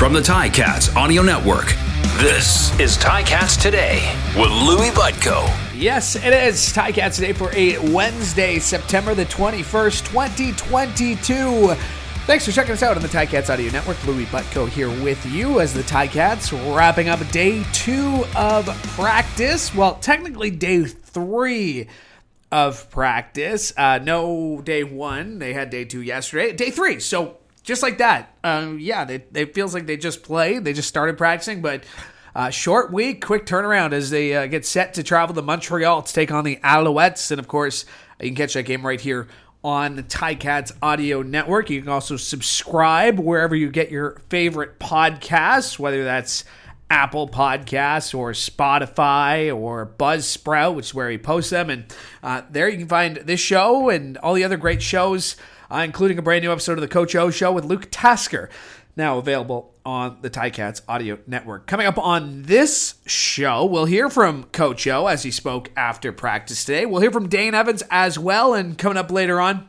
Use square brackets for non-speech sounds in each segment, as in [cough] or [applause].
From the Ticats Audio Network, this is Ticats Today with Louis Butko. Yes, it is Ticats Today for a Wednesday, September the 21st, 2022. Thanks for checking us out on the Ticats Audio Network. Louis Butko here with you as the Ticats wrapping up day two of practice. Well, technically day three of practice. Uh, no day one. They had day two yesterday. Day three. So just like that. Um, yeah, they, it feels like they just played. They just started practicing, but uh, short week, quick turnaround as they uh, get set to travel to Montreal to take on the Alouettes. And of course, you can catch that game right here on the Ticats Audio Network. You can also subscribe wherever you get your favorite podcasts, whether that's Apple Podcasts or Spotify or Buzzsprout, which is where we post them. And uh, there you can find this show and all the other great shows, uh, including a brand new episode of the Coach O Show with Luke Tasker, now available on the Ticats Audio Network. Coming up on this show, we'll hear from Coach O as he spoke after practice today. We'll hear from Dane Evans as well. And coming up later on,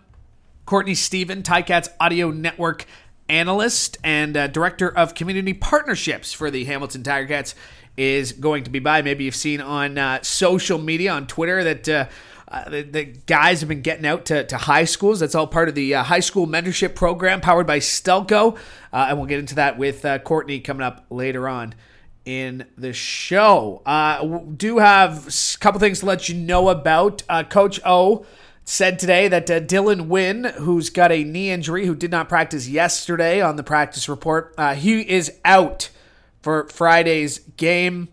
Courtney Stephen, Ticats Audio Network analyst and uh, director of community partnerships for the Hamilton Tiger Cats, is going to be by. Maybe you've seen on uh, social media, on Twitter, that. Uh, uh, the, the, guys have been getting out to, to high schools. That's all part of the uh, high school mentorship program powered by Stelco. Uh, and we'll get into that with uh, Courtney coming up later on in the show. Uh, do have a couple things to let you know about. Uh, Coach O said today that Dylan Wynn, who's got a knee injury, who did not practice yesterday on the practice report, he is out for Friday's game.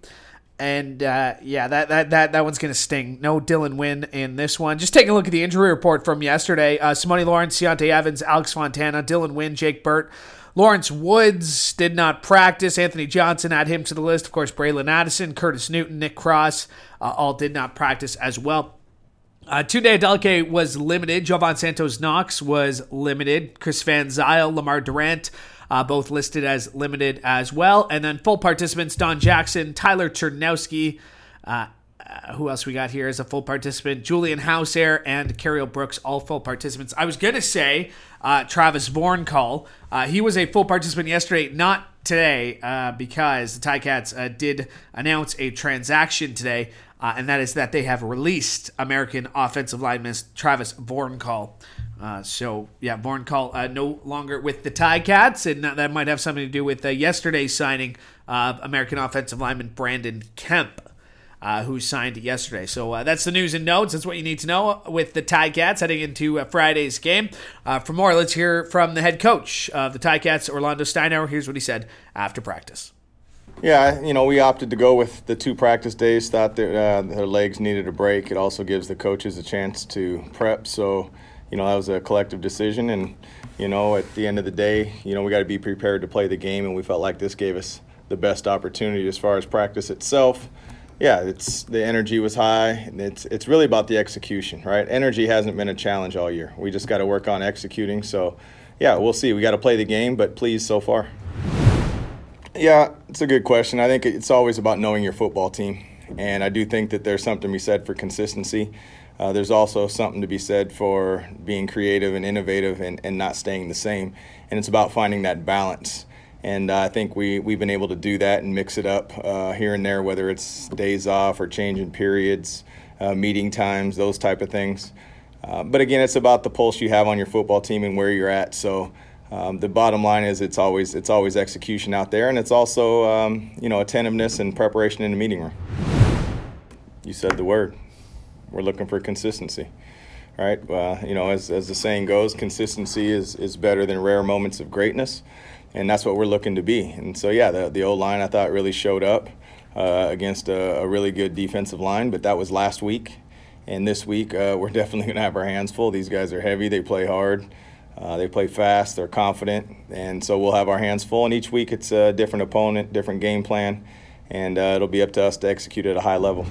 And uh, yeah, that, that that that one's gonna sting. No Dylan Wynn in this one. Just taking a look at the injury report from yesterday. Uh, Simoni Lawrence, Deontay Evans, Alex Fontana, Dylan Wynn, Jake Burt, Lawrence Woods did not practice. Anthony Johnson add him to the list. Of course, Braylon Addison, Curtis Newton, Nick Cross, uh, all did not practice as well. Uh, Tunde Adeleke was limited. Jovan Santos Knox was limited. Chris Van Zeyl, Lamar Durant, uh, both listed as limited as well. And then full participants Don Jackson, Tyler Ternowski. Uh, uh, who else we got here as a full participant? Julian Howsare and Cariel Brooks, all full participants. I was going to say uh, Travis Vornkahl. Uh, he was a full participant yesterday, not today, uh, because the Ticats uh, did announce a transaction today and that is that they have released American offensive lineman Travis Vornkahl. Uh, so yeah, Vornkahl uh, no longer with the Ticats, and that might have something to do with uh, yesterday's signing of American offensive lineman Brandon Kemp. Uh, who signed yesterday. So uh, that's the news and notes. That's what you need to know with the Ticats heading into uh, Friday's game. For more, let's hear from the head coach of the Ticats, Orlando Steinauer. Here's what he said after practice. Yeah, you know, we opted to go with the two practice days. Thought that their legs needed a break. It also gives the coaches a chance to prep. So, you know, that was a collective decision. And, you know, at the end of the day, you know, we got to be prepared to play the game. And we felt like this gave us the best opportunity as far as practice itself. Yeah, it's the energy was high. And it's it's really about the execution, right? Energy hasn't been a challenge all year. We just got to work on executing. So, yeah, we'll see. We got to play the game, but please, so far. Yeah, it's a good question. I think it's always about knowing your football team. And I do think that there's something to be said for consistency. Uh, there's also something to be said for being creative and innovative and, and not staying the same. And it's about finding that balance. And uh, I think we, we've been able to do that and mix it up uh, here and there, whether it's days off or changing periods, uh, meeting times, those type of things. Uh, but again, it's about the pulse you have on your football team and where you're at. So um, the bottom line is it's always it's always execution out there, and it's also um, you know attentiveness and preparation in the meeting room. You said the word. We're looking for consistency, right? Uh, you know, as, as the saying goes, consistency is is better than rare moments of greatness, and that's what we're looking to be. And so, yeah, the the old line I thought really showed up uh, against a, a really good defensive line, but that was last week, and this week uh, we're [laughs] definitely going to have our hands full. These guys are heavy. They play hard. Uh, they play fast, they're confident, and so we'll have our hands full. And each week it's a different opponent, different game plan, and uh, it'll be up to us to execute at a high level.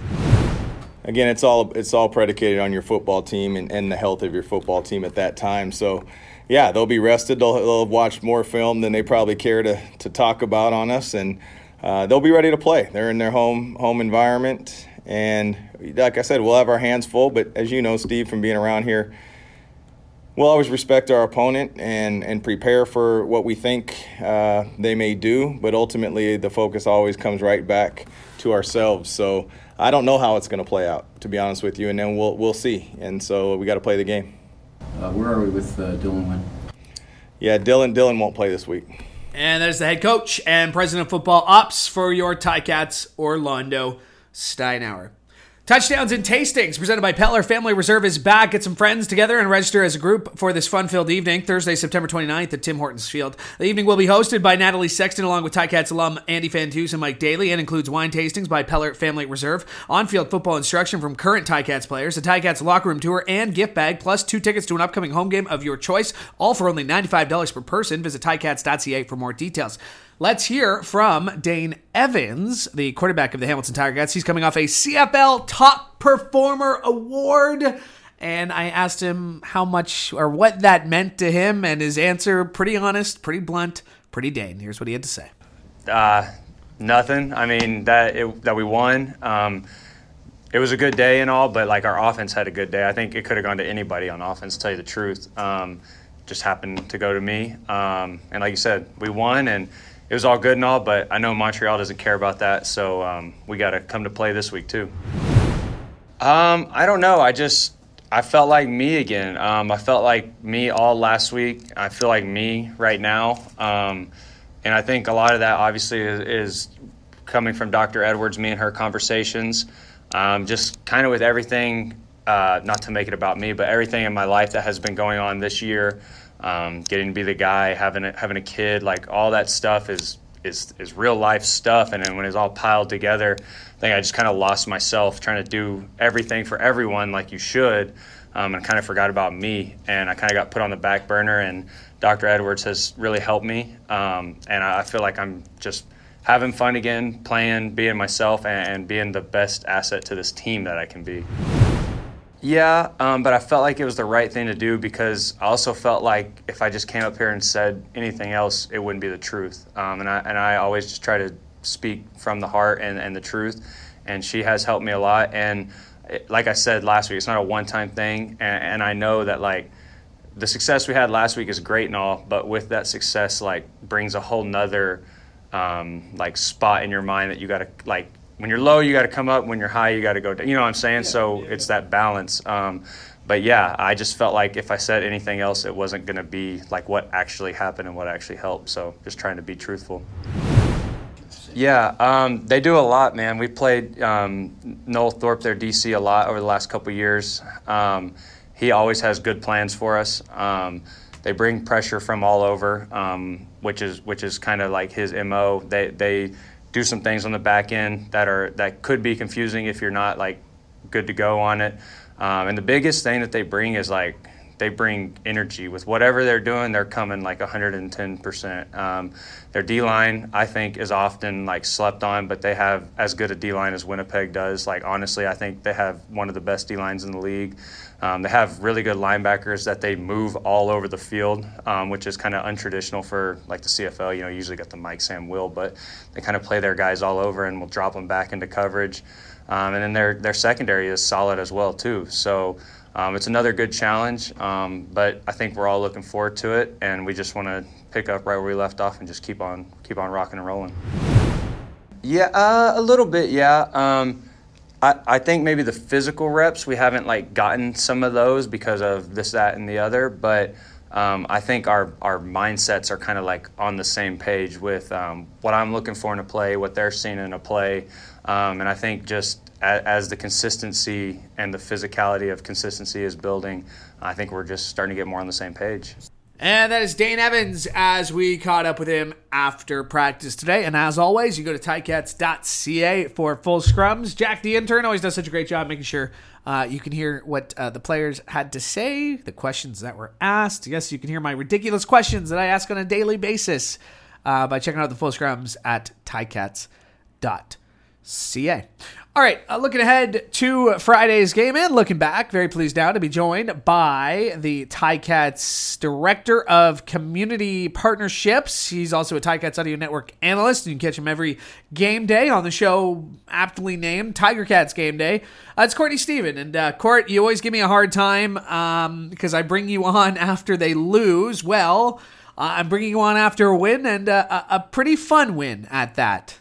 Again, it's all it's all predicated on your football team and, and the health of your football team at that time. So, yeah, they'll be rested. They'll, they'll have watched more film than they probably care to, to talk about on us, and uh, they'll be ready to play. They're in their home home environment, and like I said, we'll have our hands full. But as you know, Steve, from being around here we'll always respect our opponent and, and prepare for what we think uh, they may do, but ultimately the focus always comes right back to ourselves. So I don't know how it's going to play out, to be honest with you, and then we'll we'll see. And so we got to play the game. Uh, where are we with uh, Dylan Wynn? Yeah, Dylan Dylan won't play this week. And there's the head coach and president of football ops for your Ticats, Orlando Steinauer. Touchdowns and tastings presented by Peller Family Reserve is back. Get some friends together and register as a group for this fun filled evening, Thursday, September 29th at Tim Hortons Field. The evening will be hosted by Natalie Sexton along with Ticats alum Andy Fantuz and Mike Daly and includes wine tastings by Peller Family Reserve, on field football instruction from current Ticats players, a Ticats locker room tour, and gift bag, plus two tickets to an upcoming home game of your choice, all for only $95 per person. Visit ticats.ca for more details. Let's hear from Dane Evans, the quarterback of the Hamilton Tiger Cats. He's coming off a CFL Top Performer Award. And I asked him how much or what that meant to him, and his answer pretty honest, pretty blunt, pretty Dane. Here's what he had to say. Uh, nothing. I mean that it, that we won. Um, it was a good day and all, but like our offense had a good day. I think it could have gone to anybody on offense. To tell you the truth, um, just happened to go to me. Um, and like you said, we won, and it was all good and all, but I know Montreal doesn't care about that, so um, we got to come to play this week too. Um, I don't know. I just I felt like me again. Um, I felt like me all last week. I feel like me right now, um, and I think a lot of that obviously is, is coming from Dr. Edwards, me and her conversations. Um, just kind of with everything, uh, not to make it about me, but everything in my life that has been going on this year um, getting to be the guy, having a, having a kid, like all that stuff is is is real life stuff. And then when it's all piled together, I think I just kind of lost myself trying to do everything for everyone like you should, um, and kind of forgot about me. And I kind of got put on the back burner. And Dr. Edwards has really helped me, um, and I feel like I'm just having fun again, playing, being myself, and being the best asset to this team that I can be. Yeah, um, but I felt like it was the right thing to do because I also felt like if I just came up here and said anything else, it wouldn't be the truth. Um, and I and I always just try to speak from the heart and, and the truth. And she has helped me a lot. And it, like I said last week, it's not a one-time thing. And, and I know that like the success we had last week is great and all, but with that success, like brings a whole nother um, like spot in your mind that you got to like when you're low, you got to come up. When you're high, you got to go down. You know what I'm saying? Yeah, so yeah. it's that balance. Um, but yeah, I just felt like if I said anything else, it wasn't going to be like what actually happened and what actually helped. So just trying to be truthful. Yeah, um, they do a lot, man. We played um, Noel Thorpe, their DC, a lot over the last couple years. Um, he always has good plans for us. Um, they bring pressure from all over, um, which is which is kind of like his mo. They they do some things on the back end that are that could be confusing if you're not like good to go on it. Um, and the biggest thing that they bring is like they bring energy with whatever they're doing. They're coming like 110 percent. Um, their D line, I think, is often like slept on, but they have as good a D line as Winnipeg does. Like honestly, I think they have one of the best D lines in the league. Um, they have really good linebackers that they move all over the field, um, which is kind of untraditional for like the CFL. You know, you usually got the Mike Sam Will, but they kind of play their guys all over and will drop them back into coverage. Um, and then their their secondary is solid as well too. So um, it's another good challenge, um, but I think we're all looking forward to it, and we just want to pick up right where we left off and just keep on keep on rocking and rolling. Yeah, uh, a little bit, yeah. Um, I, I think maybe the physical reps we haven't like gotten some of those because of this, that, and the other. But um, I think our our mindsets are kind of like on the same page with um, what I'm looking for in a play, what they're seeing in a play, um, and I think just as, the consistency and the physicality of consistency is building, I think we're just starting to get more on the same page. And that is Dane Evans as we caught up with him after practice today. And as always, you go to ticats.ca for full scrums. Jack, the intern, always does such a great job making sure uh, you can hear what uh, the players had to say, the questions that were asked. Yes, you can hear my ridiculous questions that I ask on a daily basis uh, by checking out the full scrums at ticats.ca. All right, uh, looking ahead to Friday's game and looking back, very pleased now to be joined by the Ticats Director of Community Partnerships. He's also a Ticats Audio Network analyst. You can catch him every game day on the show, aptly named Tiger Cats Game Day. Uh, it's Courtney Stephen. And uh, Court, you always give me a hard time um, because I bring you on [laughs] after they lose. Well, uh, I'm bringing you on after a win and a pretty fun win at that.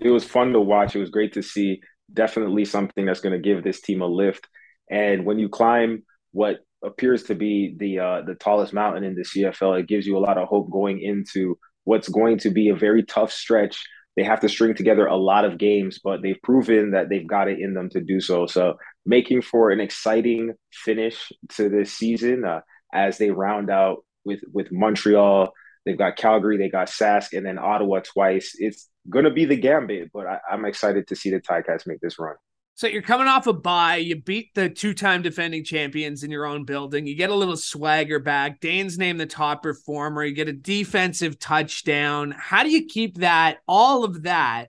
It was fun to watch. It was great to see definitely something that's going to give this team a lift. And when you climb what appears to be the uh, the tallest mountain in the CFL, it gives you a lot of hope going into what's going to be a very tough stretch. They have to string together a lot of games, but they've proven that they've got it in them to do so. So, making for an exciting finish to this season uh, as they round out with with Montreal. They've got Calgary, they got Sask, and then Ottawa twice. It's to be the gambit, but I, am excited to see the Ticats make this run. So you're coming off a bye. You beat the two-time defending champions in your own building. You get a little swagger back. Dane's named the top performer. You get a defensive touchdown. How do you keep that, all of that,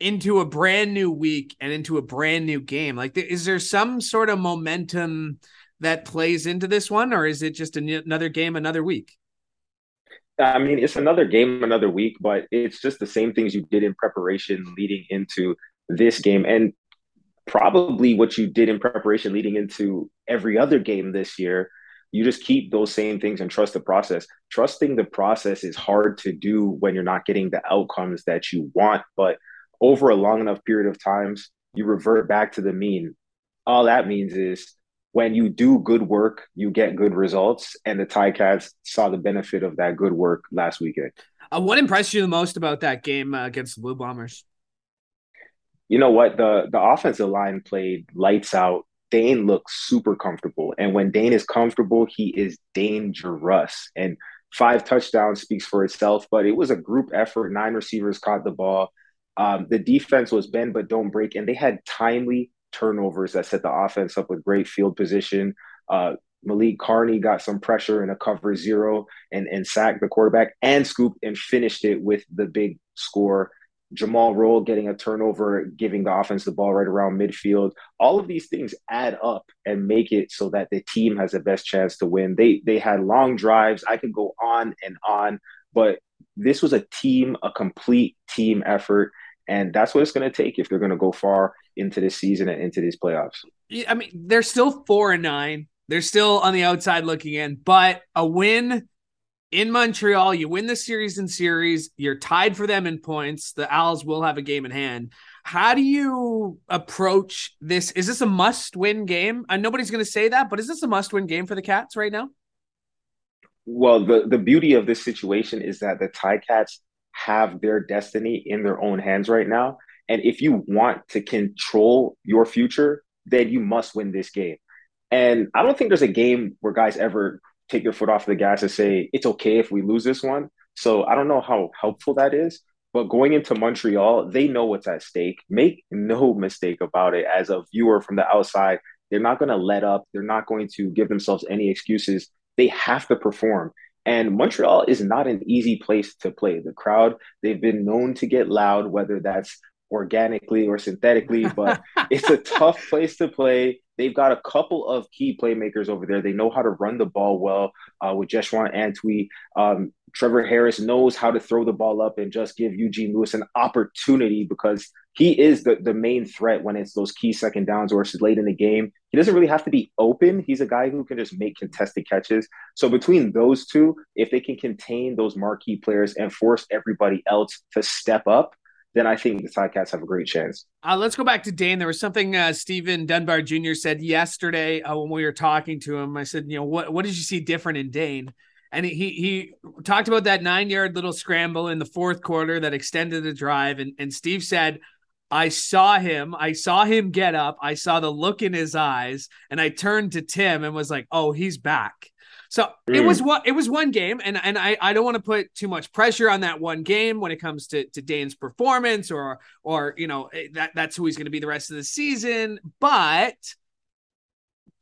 into a brand new week and into a brand new game? Like, is there some sort of momentum that plays into this one, or is it just another game, another week? I mean, it's another game, another week, but it's just the same things you did in preparation leading into this game. And probably what you did in preparation leading into every other game this year. You just keep those same things and trust the process. Trusting the process is hard to do when you're not getting the outcomes that you want. But over a long enough period of times, you revert back to the mean. All that means is when you do good work, you get good results. And the Ticats saw the benefit of that good work last weekend. Uh, what impressed you the most about that game uh, against the Blue Bombers? You know what? The the offensive line played lights out. Dane looked super comfortable. And when Dane is comfortable, he is dangerous. And five touchdowns speaks for itself, but it was a group effort. Nine receivers caught the ball. Um, the defense was bend but don't break, and they had timely turnovers that set the offense up with great field position. Uh, Malik Carney got some pressure in a cover zero and, and sacked the quarterback and scooped and finished it with the big score. Jamal Roll getting a turnover, giving the offense the ball right around midfield. All of these things add up and make it so that the team has the best chance to win. They they had long drives. I could go on and on, but this was a team, a complete team effort. And that's what it's going to take if they're going to go far into this season and into these playoffs. I mean, they're still four and nine. They're still on the outside looking in, but a win in Montreal, you win the series in series, you're tied for them in points. The Owls will have a game in hand. How do you approach this? Is this a must win game? And nobody's going to say that, but is this a must win game for the Cats right now? Well, the, the beauty of this situation is that the Ticats have their destiny in their own hands right now. And if you want to control your future, then you must win this game. And I don't think there's a game where guys ever take their foot off the gas and say, it's okay if we lose this one. So I don't know how helpful that is. But going into Montreal, they know what's at stake. Make no mistake about it. As a viewer from the outside, they're not going to let up. They're not going to give themselves any excuses. They have to perform. And Montreal is not an easy place to play. The crowd, they've been known to get loud, whether that's organically or synthetically, but [laughs] it's a tough place to play. They've got a couple of key playmakers over there. They know how to run the ball well uh, with Jeshrun Antwi. Um, Trevor Harris knows how to throw the ball up and just give Eugene Lewis an opportunity because he is the, the main threat when it's those key second downs or it's late in the game. He doesn't really have to be open. He's a guy who can just make contested catches. So between those two, if they can contain those marquee players and force everybody else to step up, then I think the Ticats have a great chance. Uh, let's go back to Dane. There was something uh, Stephen Dunbar Jr. said yesterday uh, when we were talking to him. I said, you know, what what did you see different in Dane? And he he talked about that nine yard little scramble in the fourth quarter that extended the drive. And and Steve said I saw him. I saw him get up. I saw the look in his eyes, and I turned to Tim and was like, "Oh, he's back." So mm. it was what it was one game, and and I I don't want to put too much pressure on that one game when it comes to to Dane's performance or or you know eh, that that's who he's going to be the rest of the season, but.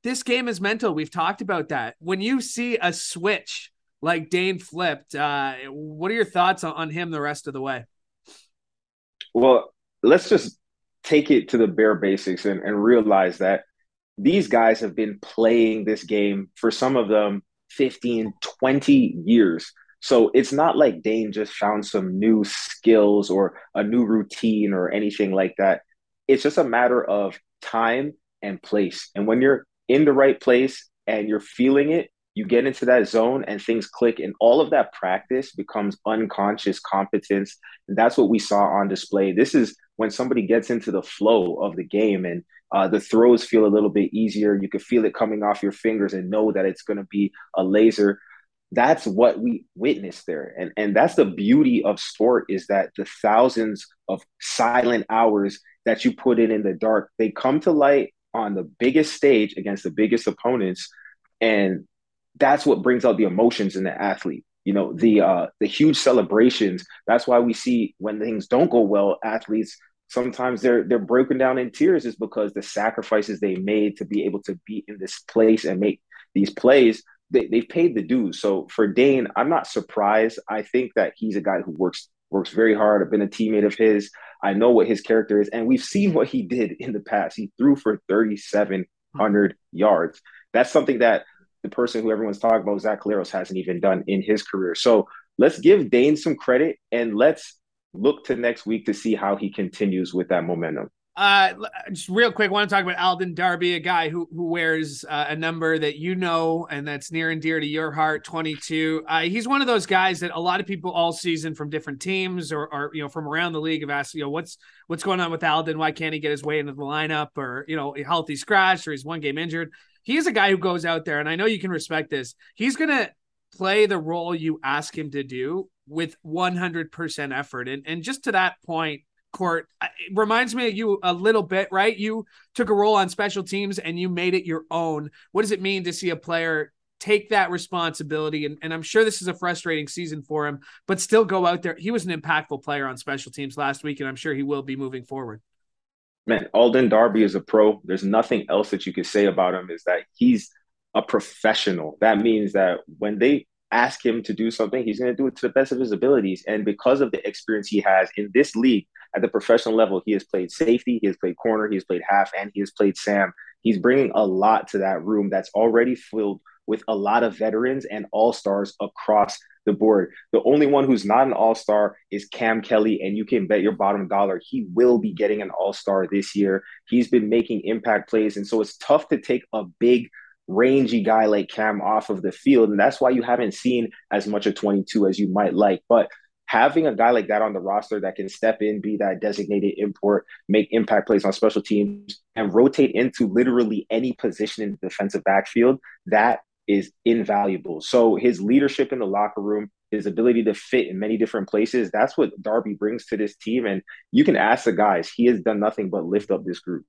This game is mental. We've talked about that. When you see a switch like Dane flipped, uh, what are your thoughts on, him the rest of the way? Well, let's just take it to the bare basics and, and realize that these guys have been playing this game for some of them 15, 20 years. So it's not like Dane just found some new skills or a new routine or anything like that. It's just a matter of time and place. And when you're in the right place and you're feeling it, you get into that zone and things click and all of that practice becomes unconscious competence. And that's what we saw on display. This is when somebody gets into the flow of the game and uh, the throws feel a little bit easier. You can feel it coming off your fingers and know that it's going to be a laser. That's what we witnessed there. And and that's the beauty of sport is that the thousands of silent hours that you put in in the dark they come to light on the biggest stage against the biggest opponents. And that's what brings out the emotions in the athlete you know the uh the huge celebrations. That's why we see when things don't go well athletes sometimes they're they're broken down in tears is because the sacrifices they made to be able to be in this place and make these plays they, they've paid the dues. So for dane i'm not surprised. I think that he's a guy who works works very hard i've been a teammate of his. I know what his character is and we've seen what he did in the past. He threw for 3700 yards. That's something that the person who everyone's talking about, Zach Collaros, hasn't even done in his career. So let's give Dane some credit and let's look to next week to see how he continues with that momentum. Uh, just real quick, I want to talk about Alden Darby, a guy who who wears uh, a number that you know and that's near and dear to your heart, 22. Uh, he's one of those guys that a lot of people all season from different teams or, or you know from around the league have asked, you know, what's what's going on with Alden? Why can't he get his way into the lineup? Or you know, healthy scratch or he's one game injured he's a guy who goes out there, and I know you can respect this. He's gonna play the role you ask him to do with 100% effort. And and just to that point, Court, it reminds me of you a little bit, right? You took a role on special teams and you made it your own. What does it mean to see a player take that responsibility? And, and I'm sure this is a frustrating season for him, but still go out there. He was an impactful player on special teams last week, and I'm sure he will be moving forward man, Alden Darby is a pro. There's nothing else that you can say about him is that he's a professional. That means that when they ask him to do something, he's going to do it to the best of his abilities. And because of the experience he has in this league at the professional level, he has played safety, he has played corner, he has played half, and he has played Sam. He's bringing a lot to that room that's already filled with a lot of veterans and all stars across the board. The only one who's not an all star is Cam Kelly, and you can bet your bottom dollar he will be getting an all star this year. He's been making impact plays, and so it's tough to take a big rangy guy like Cam off of the field. And that's why you haven't seen as much of 22 as you might like. But having a guy like that on the roster that can step in, be that designated import, make impact plays on special teams, and rotate into literally any position in the defensive backfield, that is invaluable. So his leadership in the locker room, his ability to fit in many different places, that's what Darby brings to this team. And you can ask the guys, he has done nothing but lift up this group.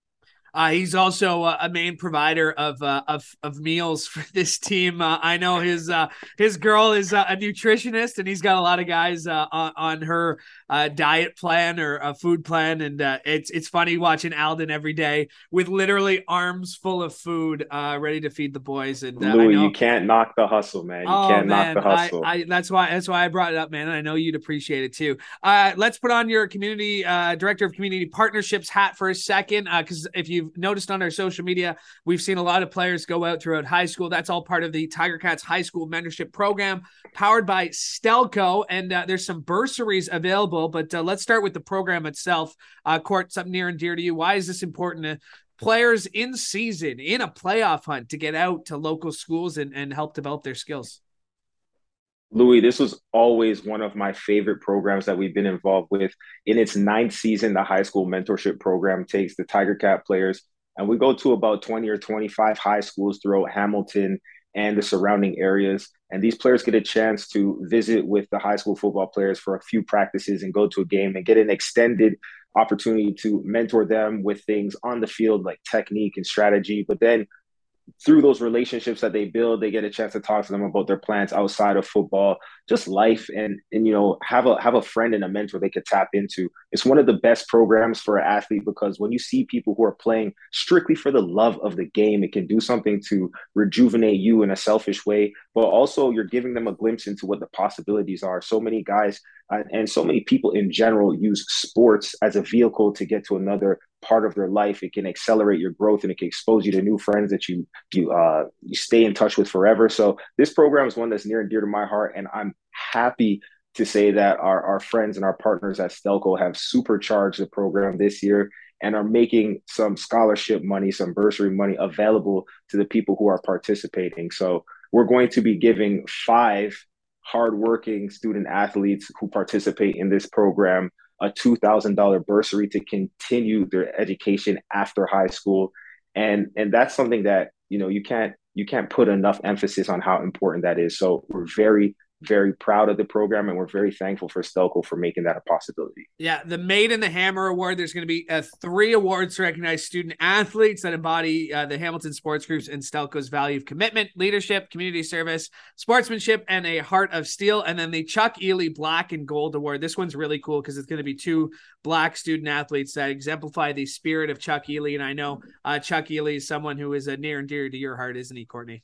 Uh, he's also uh, a main provider of, uh, of of meals [laughs] for this team. Uh, I know his uh, his girl is uh, a nutritionist, and he's got a lot of guys on, on, her diet plan or a food plan. And it's it's funny watching Alden every day with literally arms full of food, ready to feed the boys. And Louis, you can't knock the hustle, man. You oh, can't man. knock the hustle. I, I, that's why that's why I brought it up, man. And I know you'd appreciate it too. let's put on your community director of community partnerships hat for a second, because if you you've noticed on our social media, we've seen a lot of players go out throughout high school. That's all part of the Tiger Cats High School Mentorship Program, powered by Stelco. And uh, there's some bursaries available. But uh, let's start with the program itself. Uh, Court, something near and dear to you. Why is this important to players in season, in a playoff hunt, to get out to local schools and, and help develop their skills? Louis, this was always one of my favorite programs that we've been involved with. In its ninth season, the high school mentorship program takes the Tiger Cat players, and we go to about 20 or 25 high schools throughout Hamilton and the surrounding areas. And these players get a chance to visit with the high school football players for a few practices and go to a game and get an extended opportunity to mentor them with things on the field like technique and strategy, but then through those relationships that they build, they get a chance to talk to them about their plans outside of football, just life, and and you know have a have a friend and a mentor they could tap into. It's one of the best programs for an athlete because when you see people who are playing strictly for the love of the game, it can do something to rejuvenate you in a selfish way, but also you're giving them a glimpse into what the possibilities are. So many guys uh, and so many people in general use sports as a vehicle to get to another part of their life. It can accelerate your growth and it can expose you to new friends that you you uh, you stay in touch with forever. So this program is one that's near and dear to my heart, and I'm happy to say that our, our friends and our partners at Stelco have supercharged the program this year and are making some scholarship money, some bursary money available to the people who are participating. So we're going to be giving five hardworking student athletes who participate in this program a $2,000 bursary to continue their education after high school. And, and that's something that, you know, you can't, you can't put enough emphasis on how important that is. So we're very very proud of the program and we're very thankful for Stelco for making that a possibility. Yeah, the Made in the Hammer Award. There's going to be uh, three awards to recognize student athletes that embody uh, the Hamilton sports groups and Stelco's value of commitment, leadership, community service, sportsmanship, and a heart of steel. And then the Chuck Ealey Black and Gold Award. This one's really cool because it's going to be two black student athletes that exemplify the spirit of Chuck Ealey. And I know uh, Chuck Ealey is someone who is near and dear to your heart, isn't he, Courtney?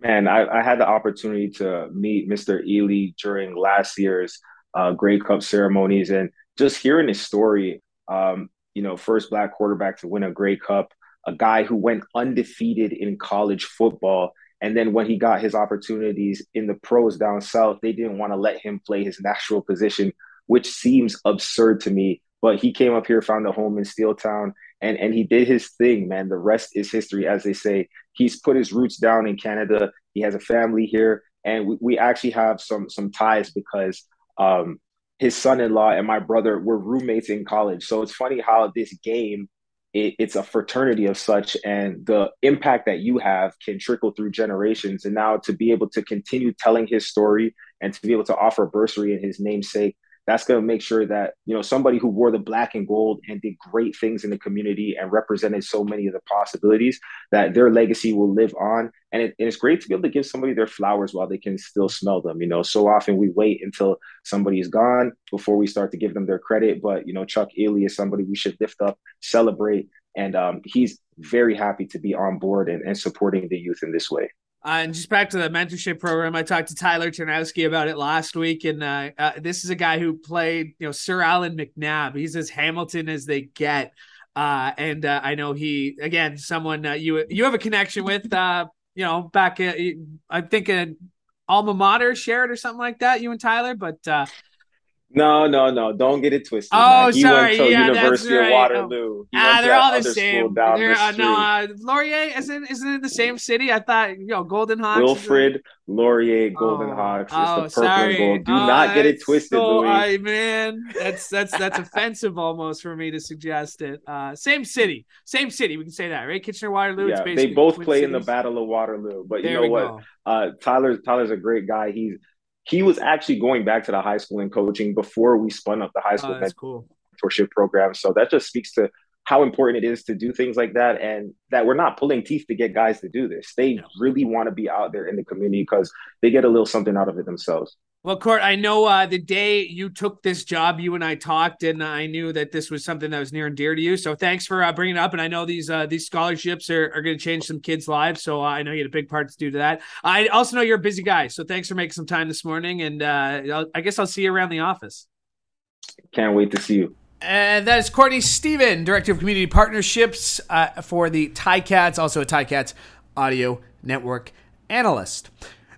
Man, I, I, had the opportunity to meet Mr. Ealey during last year's uh, Grey Cup ceremonies, and just hearing his story. Um, you know, first black quarterback to win a Grey Cup, a guy who went undefeated in college football, and then when he got his opportunities in the pros down south, they didn't want to let him play his natural position, which seems absurd to me. But he came up here, found a home in Steeltown, and and he did his thing, man. The rest is history, as they say. He's put his roots down in Canada. He has a family here, and we, we actually have some some ties because um, his son-in-law and my brother were roommates in college. So it's funny how this game it, it's a fraternity of such, and the impact that you have can trickle through generations. And now to be able to continue telling his story and to be able to offer a bursary in his namesake that's going to make sure that you know somebody who wore the black and gold and did great things in the community and represented so many of the possibilities that their legacy will live on. And, it, and, it's great to be able to give somebody their flowers while they can still smell them you know. So often we wait until somebody is gone before we start to give them their credit. But you know chuck ealey is somebody we should lift up celebrate and um, he's very happy to be on board and, and supporting the youth in this way uh, and just back to the mentorship program, I talked to Tyler Ternowski about it last week, and uh, uh, this is a guy who played, you know, Sir Allan MacNab. He's as Hamilton as they get, uh, and uh, I know he again someone uh, you you have a connection with. you know, back I think an alma mater shared or something like that. You and Tyler, but no, no, no! Don't get it twisted. Oh. He sorry. went to yeah, University right. of Waterloo. He ah, they're all the same. They're, the uh, no, uh, Laurier isn't isn't it the same city? I thought you know Golden Hawks. Wilfrid Laurier, Golden oh, Hawks. It's oh, the purple sorry. and gold. Do oh, not get it twisted, so, Louis. I, man, that's that's that's offensive almost for me to suggest it. Uh, same city, same city. We can say that, right? Kitchener Waterloo. Yeah, they both play cities. in the Battle of Waterloo. But there you know what? Uh, Tyler Tyler's a great guy. He's he was actually going back to the high school and coaching before we spun up the high school oh, cool. mentorship program. So that just speaks to how important it is to do things like that and that we're not pulling teeth to get guys to do this. They really want to be out there in the community because they get a little something out of it themselves. Well, Court, I know uh, the day you took this job, you and I talked, and I knew that this was something that was near and dear to you. So thanks for uh, bringing it up. And I know these uh, these scholarships are, are going to change some kids' lives. So uh, I know you had a big part to do to that. I also know you're a busy guy. So thanks for making some time this morning. And uh, I guess I'll see you around the office. Can't wait to see you. And that is Courtney Stephen, Director of Community Partnerships uh, for the Ticats, also a Ticats audio network analyst.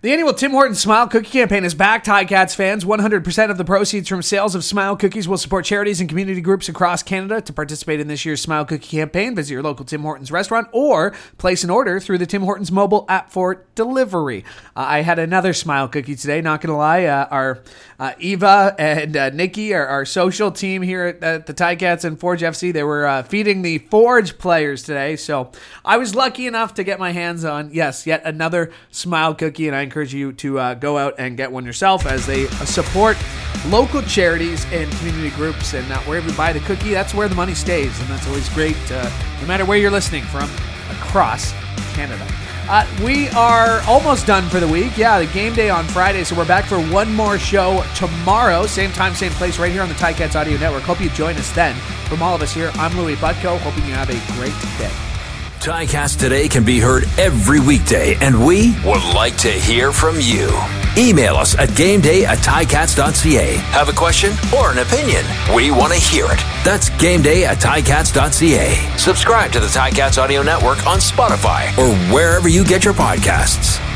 The annual Tim Hortons Smile Cookie campaign is back, Ticats fans. 100% of the proceeds from sales of Smile Cookies will support charities and community groups across Canada. To participate in this year's Smile Cookie campaign, visit your local Tim Hortons restaurant or place an order through the Tim Hortons mobile app for delivery. Uh, I had another Smile Cookie today, not going to lie. Uh, our uh, Eva and uh, Nikki, our, our, social team here at, at the Ticats and Forge FC, they were uh, feeding the Forge players today. So I was lucky enough to get my hands on, yes, yet another Smile Cookie, and I encourage you to uh, go out and get one yourself as they uh, support local charities and community groups. And uh, wherever you buy the cookie, that's where the money stays. And that's always great, uh, no matter where you're listening from across Canada. Uh, we are almost done for the week. Yeah, the game day on Friday, so we're back for one more show tomorrow. Same time, same place, right here on the Ticats Audio Network. Hope you join us then. From all of us here, I'm Louis Butko. Hoping you have a great day. Ticats Today can be heard every weekday, and we would like to hear from you. Email us at gameday at ticats.ca. Have a question or an opinion? We want to hear it. That's gameday at ticats.ca. Subscribe to the Ticats Audio Network on Spotify or wherever you get your podcasts.